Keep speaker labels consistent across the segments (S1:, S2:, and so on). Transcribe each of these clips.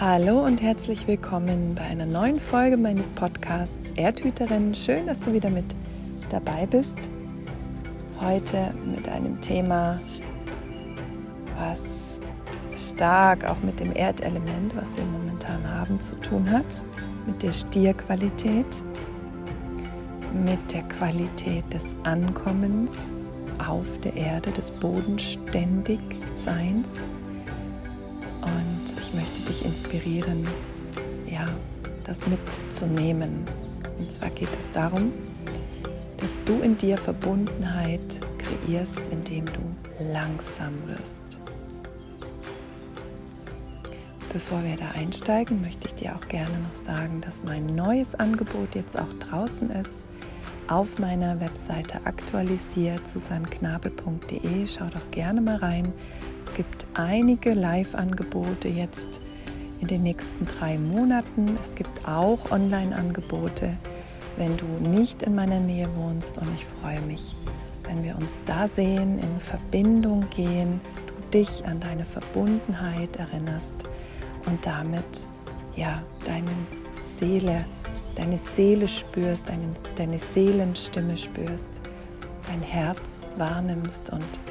S1: Hallo und herzlich willkommen bei einer neuen Folge meines Podcasts Erdhüterin. Schön, dass du wieder mit dabei bist. Heute mit einem Thema, was stark auch mit dem Erdelement, was wir momentan haben, zu tun hat. Mit der Stierqualität, mit der Qualität des Ankommens auf der Erde, des Bodenständigseins ich möchte dich inspirieren, ja, das mitzunehmen. Und zwar geht es darum, dass du in dir Verbundenheit kreierst, indem du langsam wirst. Bevor wir da einsteigen, möchte ich dir auch gerne noch sagen, dass mein neues Angebot jetzt auch draußen ist auf meiner Webseite aktualisiert, susanknabe.de. Schau doch gerne mal rein. Es gibt einige Live-Angebote jetzt in den nächsten drei Monaten. Es gibt auch Online-Angebote, wenn du nicht in meiner Nähe wohnst. Und ich freue mich, wenn wir uns da sehen, in Verbindung gehen, du dich an deine Verbundenheit erinnerst und damit ja deine Seele, deine Seele spürst, deine, deine Seelenstimme spürst, dein Herz wahrnimmst und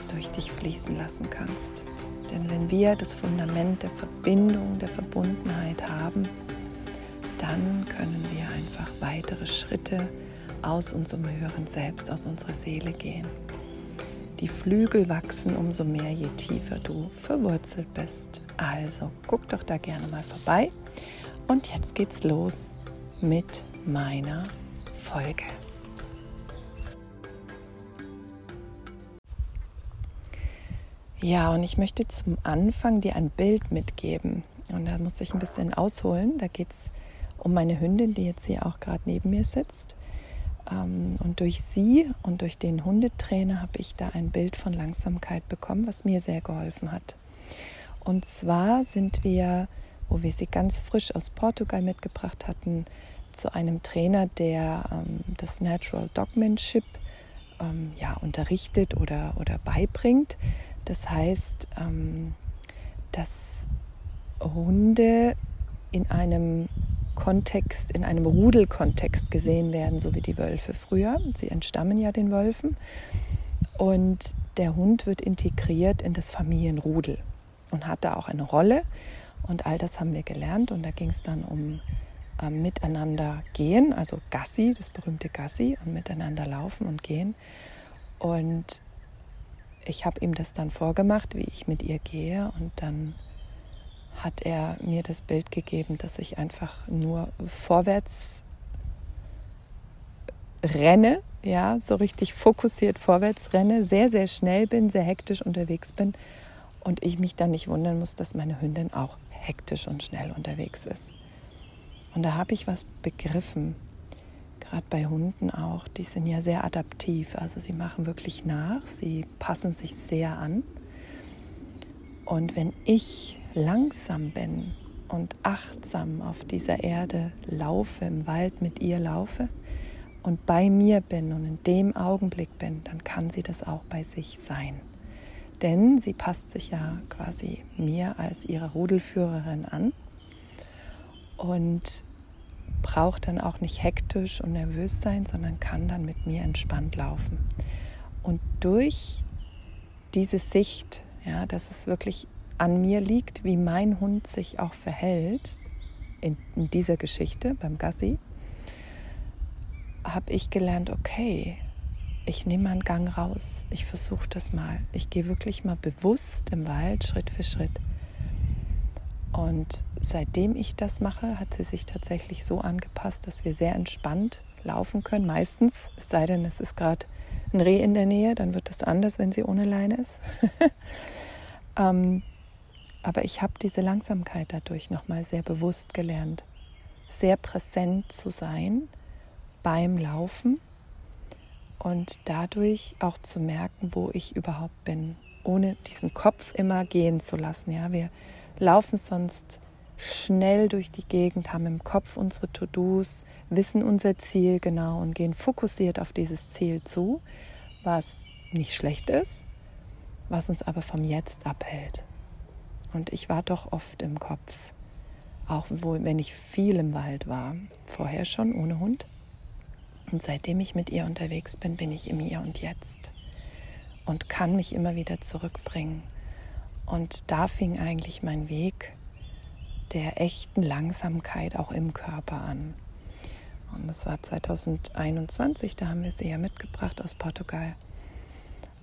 S1: es durch dich fließen lassen kannst. Denn wenn wir das Fundament der Verbindung, der Verbundenheit haben, dann können wir einfach weitere Schritte aus unserem höheren Selbst, aus unserer Seele gehen. Die Flügel wachsen umso mehr, je tiefer du verwurzelt bist. Also guck doch da gerne mal vorbei. Und jetzt geht's los mit meiner Folge. Ja, und ich möchte zum Anfang dir ein Bild mitgeben. Und da muss ich ein bisschen ausholen. Da geht es um meine Hündin, die jetzt hier auch gerade neben mir sitzt. Ähm, und durch sie und durch den Hundetrainer habe ich da ein Bild von Langsamkeit bekommen, was mir sehr geholfen hat. Und zwar sind wir, wo wir sie ganz frisch aus Portugal mitgebracht hatten, zu einem Trainer, der ähm, das Natural Dogmanship ähm, ja, unterrichtet oder, oder beibringt. Das heißt, ähm, dass Hunde in einem Kontext, in einem Rudelkontext gesehen werden, so wie die Wölfe früher. Sie entstammen ja den Wölfen. Und der Hund wird integriert in das Familienrudel und hat da auch eine Rolle. Und all das haben wir gelernt. Und da ging es dann um äh, miteinander gehen, also Gassi, das berühmte Gassi, und miteinander laufen und gehen. Und ich habe ihm das dann vorgemacht, wie ich mit ihr gehe. Und dann hat er mir das Bild gegeben, dass ich einfach nur vorwärts renne, ja, so richtig fokussiert vorwärts renne, sehr, sehr schnell bin, sehr hektisch unterwegs bin. Und ich mich dann nicht wundern muss, dass meine Hündin auch hektisch und schnell unterwegs ist. Und da habe ich was begriffen gerade bei Hunden auch, die sind ja sehr adaptiv. Also sie machen wirklich nach, sie passen sich sehr an. Und wenn ich langsam bin und achtsam auf dieser Erde laufe, im Wald mit ihr laufe und bei mir bin und in dem Augenblick bin, dann kann sie das auch bei sich sein. Denn sie passt sich ja quasi mir als ihre Rudelführerin an. Und braucht dann auch nicht hektisch und nervös sein, sondern kann dann mit mir entspannt laufen. Und durch diese Sicht, ja, dass es wirklich an mir liegt, wie mein Hund sich auch verhält in, in dieser Geschichte beim Gassi, habe ich gelernt, okay, ich nehme mal einen Gang raus, ich versuche das mal, ich gehe wirklich mal bewusst im Wald Schritt für Schritt und seitdem ich das mache, hat sie sich tatsächlich so angepasst, dass wir sehr entspannt laufen können. Meistens, es sei denn, es ist gerade ein Reh in der Nähe, dann wird es anders, wenn sie ohne Leine ist. ähm, aber ich habe diese Langsamkeit dadurch nochmal sehr bewusst gelernt, sehr präsent zu sein beim Laufen und dadurch auch zu merken, wo ich überhaupt bin, ohne diesen Kopf immer gehen zu lassen. Ja, wir laufen sonst schnell durch die Gegend, haben im Kopf unsere To-Dos, wissen unser Ziel genau und gehen fokussiert auf dieses Ziel zu, was nicht schlecht ist, was uns aber vom Jetzt abhält. Und ich war doch oft im Kopf. auch wo, wenn ich viel im Wald war, vorher schon ohne Hund. Und seitdem ich mit ihr unterwegs bin, bin ich im Hier und Jetzt und kann mich immer wieder zurückbringen. Und da fing eigentlich mein Weg der echten Langsamkeit auch im Körper an. Und das war 2021, da haben wir sie ja mitgebracht aus Portugal.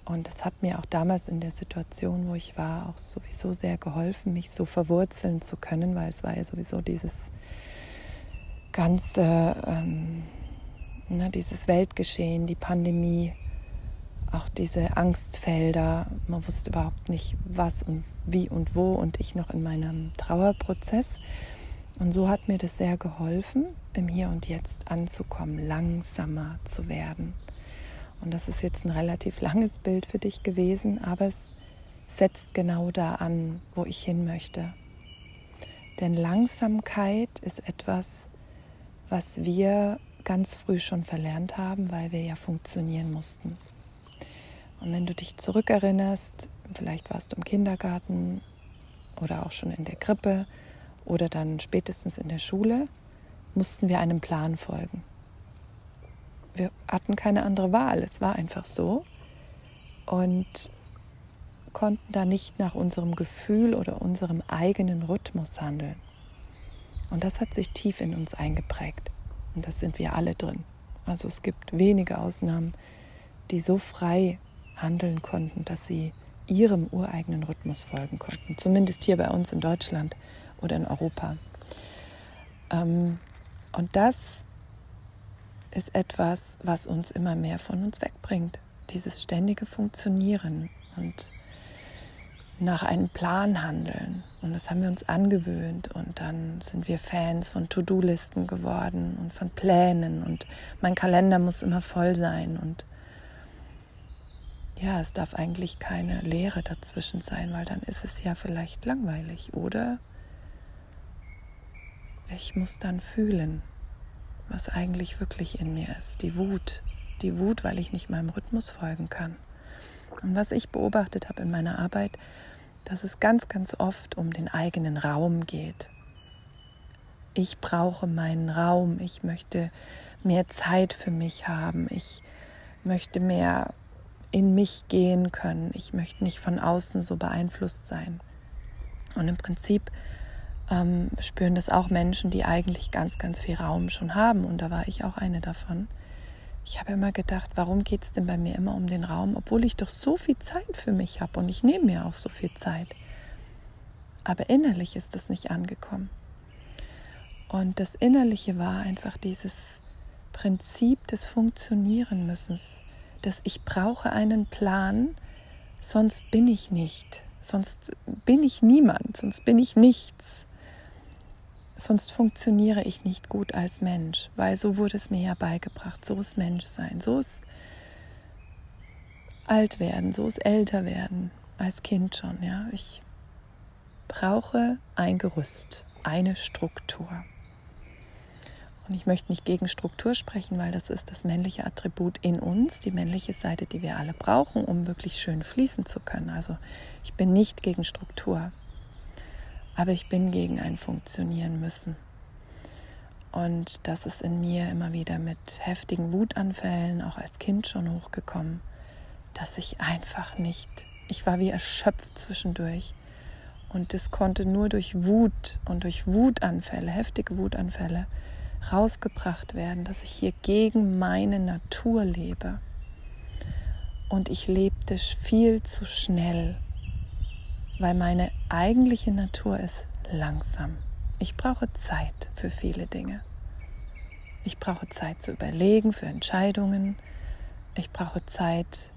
S1: Und das hat mir auch damals in der Situation, wo ich war, auch sowieso sehr geholfen, mich so verwurzeln zu können, weil es war ja sowieso dieses ganze, ähm, ne, dieses Weltgeschehen, die Pandemie, auch diese Angstfelder. Man wusste überhaupt nicht, was und wie und wo und ich noch in meinem Trauerprozess. Und so hat mir das sehr geholfen, im Hier und Jetzt anzukommen, langsamer zu werden. Und das ist jetzt ein relativ langes Bild für dich gewesen, aber es setzt genau da an, wo ich hin möchte. Denn Langsamkeit ist etwas, was wir ganz früh schon verlernt haben, weil wir ja funktionieren mussten. Und wenn du dich zurückerinnerst, vielleicht warst du im Kindergarten oder auch schon in der Krippe oder dann spätestens in der Schule, mussten wir einem Plan folgen. Wir hatten keine andere Wahl, es war einfach so und konnten da nicht nach unserem Gefühl oder unserem eigenen Rhythmus handeln. Und das hat sich tief in uns eingeprägt. Und das sind wir alle drin. Also es gibt wenige Ausnahmen, die so frei handeln konnten, dass sie ihrem ureigenen Rhythmus folgen konnten. Zumindest hier bei uns in Deutschland oder in Europa. Ähm, und das ist etwas, was uns immer mehr von uns wegbringt. Dieses ständige Funktionieren und nach einem Plan handeln. Und das haben wir uns angewöhnt. Und dann sind wir Fans von To-Do-Listen geworden und von Plänen. Und mein Kalender muss immer voll sein. Und ja, es darf eigentlich keine Leere dazwischen sein, weil dann ist es ja vielleicht langweilig. Oder ich muss dann fühlen, was eigentlich wirklich in mir ist. Die Wut. Die Wut, weil ich nicht meinem Rhythmus folgen kann. Und was ich beobachtet habe in meiner Arbeit, dass es ganz, ganz oft um den eigenen Raum geht. Ich brauche meinen Raum. Ich möchte mehr Zeit für mich haben. Ich möchte mehr in mich gehen können. Ich möchte nicht von außen so beeinflusst sein. Und im Prinzip ähm, spüren das auch Menschen, die eigentlich ganz, ganz viel Raum schon haben. Und da war ich auch eine davon. Ich habe immer gedacht, warum geht es denn bei mir immer um den Raum, obwohl ich doch so viel Zeit für mich habe und ich nehme mir auch so viel Zeit. Aber innerlich ist das nicht angekommen. Und das Innerliche war einfach dieses Prinzip des Funktionierenmüssens, dass ich brauche einen Plan, sonst bin ich nicht, sonst bin ich niemand, sonst bin ich nichts sonst funktioniere ich nicht gut als Mensch, weil so wurde es mir ja beigebracht, so ist Menschsein, so ist alt werden, so ist älter werden, als Kind schon, ja. Ich brauche ein Gerüst, eine Struktur. Und ich möchte nicht gegen Struktur sprechen, weil das ist das männliche Attribut in uns, die männliche Seite, die wir alle brauchen, um wirklich schön fließen zu können. Also ich bin nicht gegen Struktur aber ich bin gegen ein Funktionieren müssen. Und das ist in mir immer wieder mit heftigen Wutanfällen, auch als Kind schon hochgekommen, dass ich einfach nicht, ich war wie erschöpft zwischendurch. Und das konnte nur durch Wut und durch Wutanfälle, heftige Wutanfälle, rausgebracht werden, dass ich hier gegen meine Natur lebe. Und ich lebte viel zu schnell weil meine eigentliche Natur ist langsam. Ich brauche Zeit für viele Dinge. Ich brauche Zeit zu überlegen, für Entscheidungen. Ich brauche Zeit,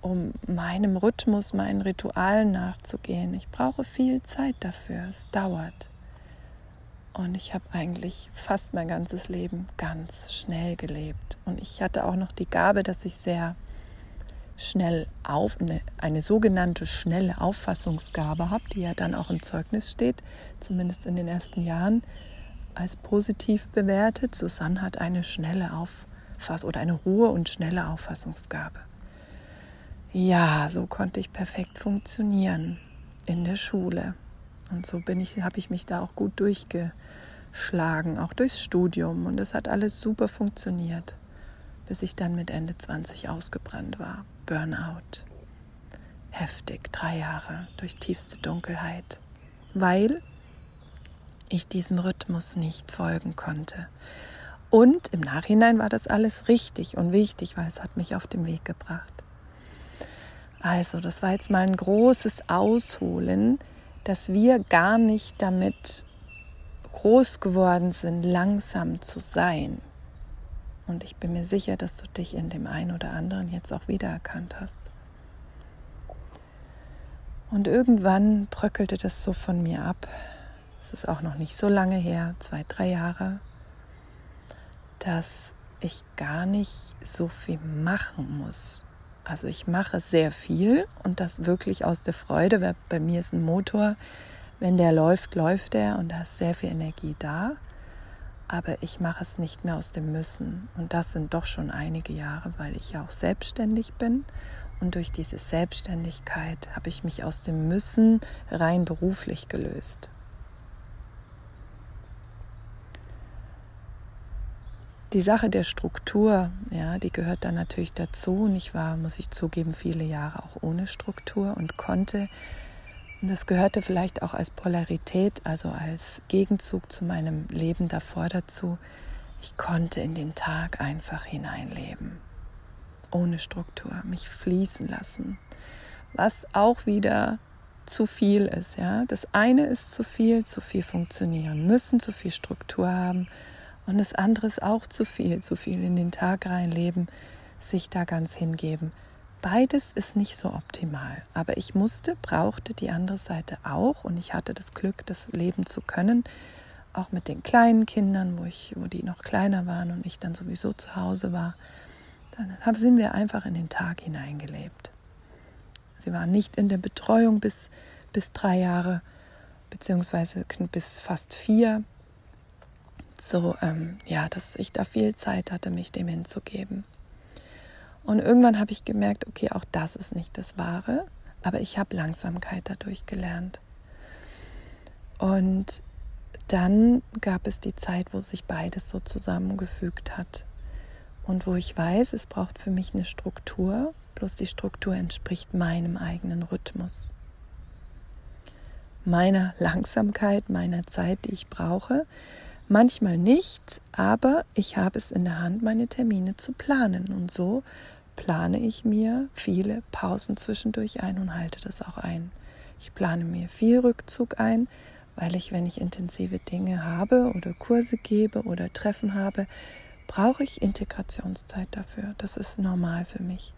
S1: um meinem Rhythmus, meinen Ritualen nachzugehen. Ich brauche viel Zeit dafür. Es dauert. Und ich habe eigentlich fast mein ganzes Leben ganz schnell gelebt. Und ich hatte auch noch die Gabe, dass ich sehr schnell auf, eine, eine sogenannte schnelle Auffassungsgabe habe, die ja dann auch im Zeugnis steht, zumindest in den ersten Jahren, als positiv bewertet. Susanne hat eine schnelle Auffassung oder eine hohe und schnelle Auffassungsgabe. Ja, so konnte ich perfekt funktionieren in der Schule. Und so bin ich, habe ich mich da auch gut durchgeschlagen, auch durchs Studium. Und es hat alles super funktioniert, bis ich dann mit Ende 20 ausgebrannt war. Burnout. Heftig, drei Jahre durch tiefste Dunkelheit. Weil ich diesem Rhythmus nicht folgen konnte. Und im Nachhinein war das alles richtig und wichtig, weil es hat mich auf den Weg gebracht. Also, das war jetzt mal ein großes Ausholen, dass wir gar nicht damit groß geworden sind, langsam zu sein. Und ich bin mir sicher, dass du dich in dem einen oder anderen jetzt auch wiedererkannt hast. Und irgendwann bröckelte das so von mir ab. Es ist auch noch nicht so lange her, zwei, drei Jahre, dass ich gar nicht so viel machen muss. Also ich mache sehr viel und das wirklich aus der Freude, weil bei mir ist ein Motor, wenn der läuft, läuft er und da ist sehr viel Energie da. Aber ich mache es nicht mehr aus dem Müssen. Und das sind doch schon einige Jahre, weil ich ja auch selbstständig bin. Und durch diese Selbstständigkeit habe ich mich aus dem Müssen rein beruflich gelöst. Die Sache der Struktur, ja, die gehört dann natürlich dazu. Und ich war, muss ich zugeben, viele Jahre auch ohne Struktur und konnte. Und das gehörte vielleicht auch als Polarität, also als Gegenzug zu meinem Leben davor dazu. Ich konnte in den Tag einfach hineinleben. Ohne Struktur, mich fließen lassen. Was auch wieder zu viel ist, ja. Das eine ist zu viel, zu viel funktionieren müssen, zu viel Struktur haben und das andere ist auch zu viel, zu viel in den Tag reinleben, sich da ganz hingeben. Beides ist nicht so optimal, aber ich musste, brauchte die andere Seite auch und ich hatte das Glück, das leben zu können, auch mit den kleinen Kindern, wo ich, wo die noch kleiner waren und ich dann sowieso zu Hause war. Dann sind wir einfach in den Tag hineingelebt. Sie waren nicht in der Betreuung bis, bis drei Jahre, beziehungsweise bis fast vier so, ähm, ja, dass ich da viel Zeit hatte, mich dem hinzugeben. Und irgendwann habe ich gemerkt, okay, auch das ist nicht das Wahre, aber ich habe Langsamkeit dadurch gelernt. Und dann gab es die Zeit, wo sich beides so zusammengefügt hat und wo ich weiß, es braucht für mich eine Struktur, bloß die Struktur entspricht meinem eigenen Rhythmus, meiner Langsamkeit, meiner Zeit, die ich brauche, Manchmal nicht, aber ich habe es in der Hand, meine Termine zu planen. Und so plane ich mir viele Pausen zwischendurch ein und halte das auch ein. Ich plane mir viel Rückzug ein, weil ich, wenn ich intensive Dinge habe oder Kurse gebe oder Treffen habe, brauche ich Integrationszeit dafür. Das ist normal für mich.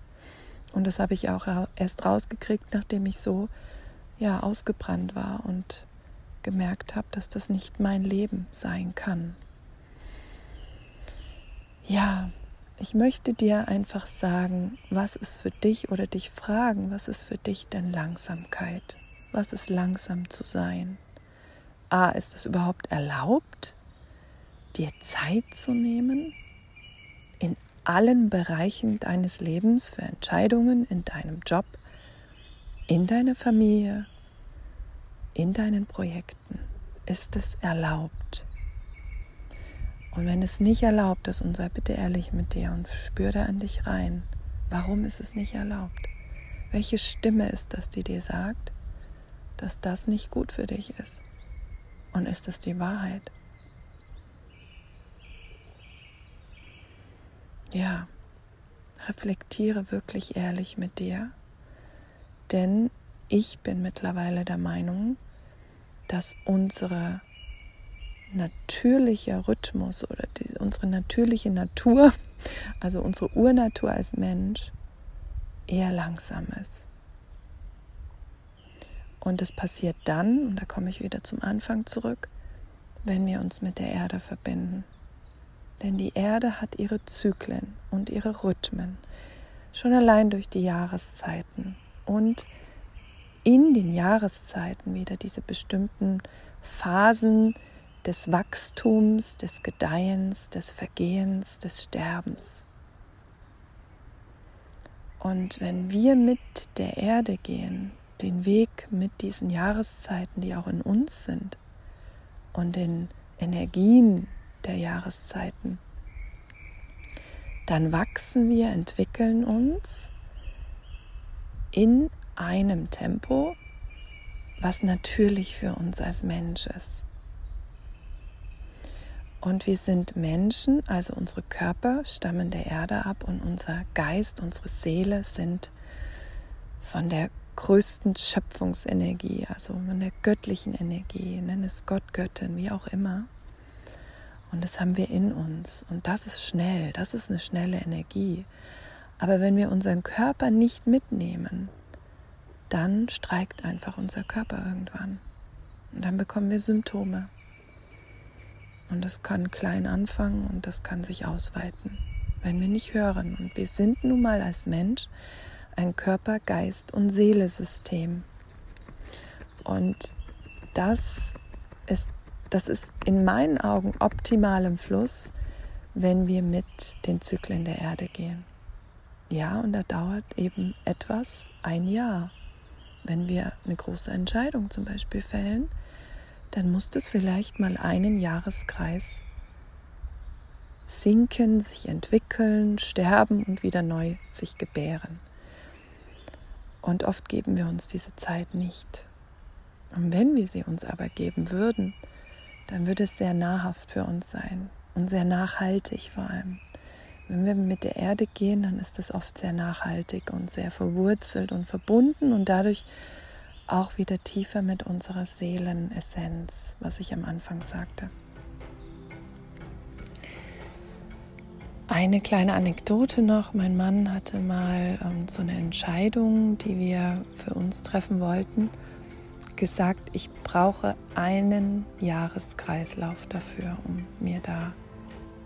S1: Und das habe ich auch erst rausgekriegt, nachdem ich so ja ausgebrannt war und gemerkt habe, dass das nicht mein Leben sein kann. Ja, ich möchte dir einfach sagen, was ist für dich oder dich fragen, was ist für dich denn Langsamkeit? Was ist langsam zu sein? A, ist es überhaupt erlaubt, dir Zeit zu nehmen in allen Bereichen deines Lebens für Entscheidungen in deinem Job, in deiner Familie, in deinen Projekten ist es erlaubt. Und wenn es nicht erlaubt ist, und sei bitte ehrlich mit dir und spür da an dich rein, warum ist es nicht erlaubt? Welche Stimme ist das, die dir sagt, dass das nicht gut für dich ist? Und ist das die Wahrheit? Ja, reflektiere wirklich ehrlich mit dir, denn ich bin mittlerweile der Meinung, dass unsere natürliche Rhythmus oder die, unsere natürliche Natur, also unsere Urnatur als Mensch, eher langsam ist. Und es passiert dann, und da komme ich wieder zum Anfang zurück, wenn wir uns mit der Erde verbinden. Denn die Erde hat ihre Zyklen und ihre Rhythmen, schon allein durch die Jahreszeiten. Und in den Jahreszeiten wieder diese bestimmten Phasen des Wachstums, des Gedeihens, des Vergehens, des Sterbens. Und wenn wir mit der Erde gehen, den Weg mit diesen Jahreszeiten, die auch in uns sind und den Energien der Jahreszeiten, dann wachsen wir, entwickeln uns in einem Tempo, was natürlich für uns als Mensch ist. Und wir sind Menschen, also unsere Körper stammen der Erde ab und unser Geist, unsere Seele sind von der größten Schöpfungsenergie, also von der göttlichen Energie, nenn es Gott, Göttin, wie auch immer. Und das haben wir in uns. Und das ist schnell, das ist eine schnelle Energie. Aber wenn wir unseren Körper nicht mitnehmen, dann streikt einfach unser Körper irgendwann. Und dann bekommen wir Symptome. Und das kann klein anfangen und das kann sich ausweiten, wenn wir nicht hören. Und wir sind nun mal als Mensch ein Körper, Geist und Seelesystem. Und das ist, das ist in meinen Augen optimal im Fluss, wenn wir mit den Zyklen der Erde gehen. Ja, und da dauert eben etwas, ein Jahr. Wenn wir eine große Entscheidung zum Beispiel fällen, dann muss das vielleicht mal einen Jahreskreis sinken, sich entwickeln, sterben und wieder neu sich gebären. Und oft geben wir uns diese Zeit nicht. Und wenn wir sie uns aber geben würden, dann würde es sehr nahrhaft für uns sein und sehr nachhaltig vor allem. Wenn wir mit der Erde gehen, dann ist das oft sehr nachhaltig und sehr verwurzelt und verbunden und dadurch auch wieder tiefer mit unserer Seelenessenz, was ich am Anfang sagte. Eine kleine Anekdote noch. Mein Mann hatte mal ähm, so eine Entscheidung, die wir für uns treffen wollten, gesagt, ich brauche einen Jahreskreislauf dafür, um mir da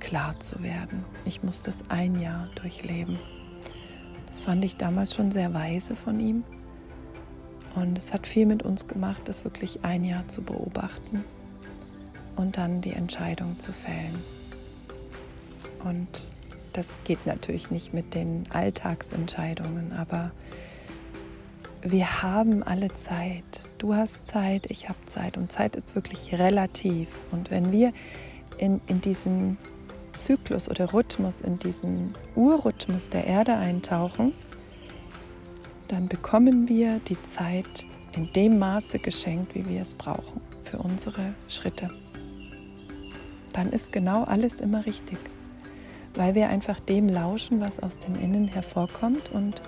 S1: klar zu werden. Ich muss das ein Jahr durchleben. Das fand ich damals schon sehr weise von ihm. Und es hat viel mit uns gemacht, das wirklich ein Jahr zu beobachten und dann die Entscheidung zu fällen. Und das geht natürlich nicht mit den Alltagsentscheidungen, aber wir haben alle Zeit. Du hast Zeit, ich habe Zeit und Zeit ist wirklich relativ. Und wenn wir in, in diesen Zyklus oder Rhythmus, in diesen Urrhythmus der Erde eintauchen, dann bekommen wir die Zeit in dem Maße geschenkt, wie wir es brauchen für unsere Schritte. Dann ist genau alles immer richtig weil wir einfach dem lauschen, was aus dem Innen hervorkommt und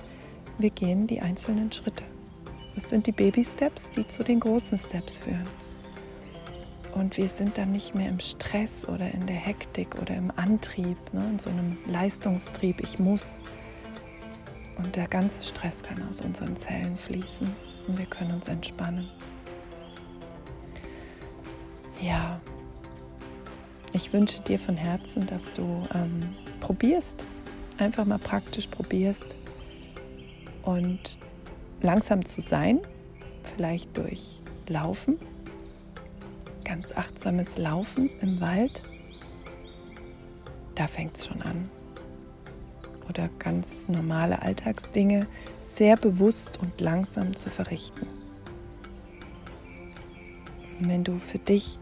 S1: wir gehen die einzelnen Schritte. Das sind die Baby-Steps, die zu den großen Steps führen. Und wir sind dann nicht mehr im Stress oder in der Hektik oder im Antrieb, ne, in so einem Leistungstrieb, ich muss. Und der ganze Stress kann aus unseren Zellen fließen und wir können uns entspannen. Ja, ich wünsche dir von Herzen, dass du ähm, probierst, einfach mal praktisch probierst und langsam zu sein, vielleicht durch Laufen, ganz achtsames Laufen im Wald, da fängt es schon an. Oder ganz normale Alltagsdinge sehr bewusst und langsam zu verrichten. Und wenn du für dich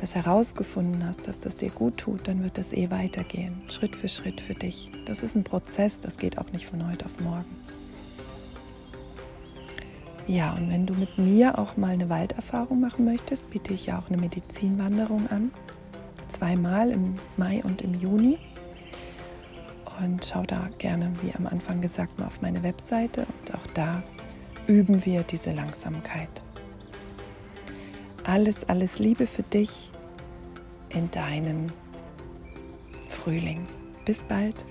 S1: das herausgefunden hast, dass das dir gut tut, dann wird das eh weitergehen, Schritt für Schritt für dich. Das ist ein Prozess, das geht auch nicht von heute auf morgen. Ja, und wenn du mit mir auch mal eine Walderfahrung machen möchtest, biete ich ja auch eine Medizinwanderung an. Zweimal im Mai und im Juni. Und schau da gerne, wie am Anfang gesagt, mal auf meine Webseite. Und auch da üben wir diese Langsamkeit. Alles, alles Liebe für dich in deinem Frühling. Bis bald.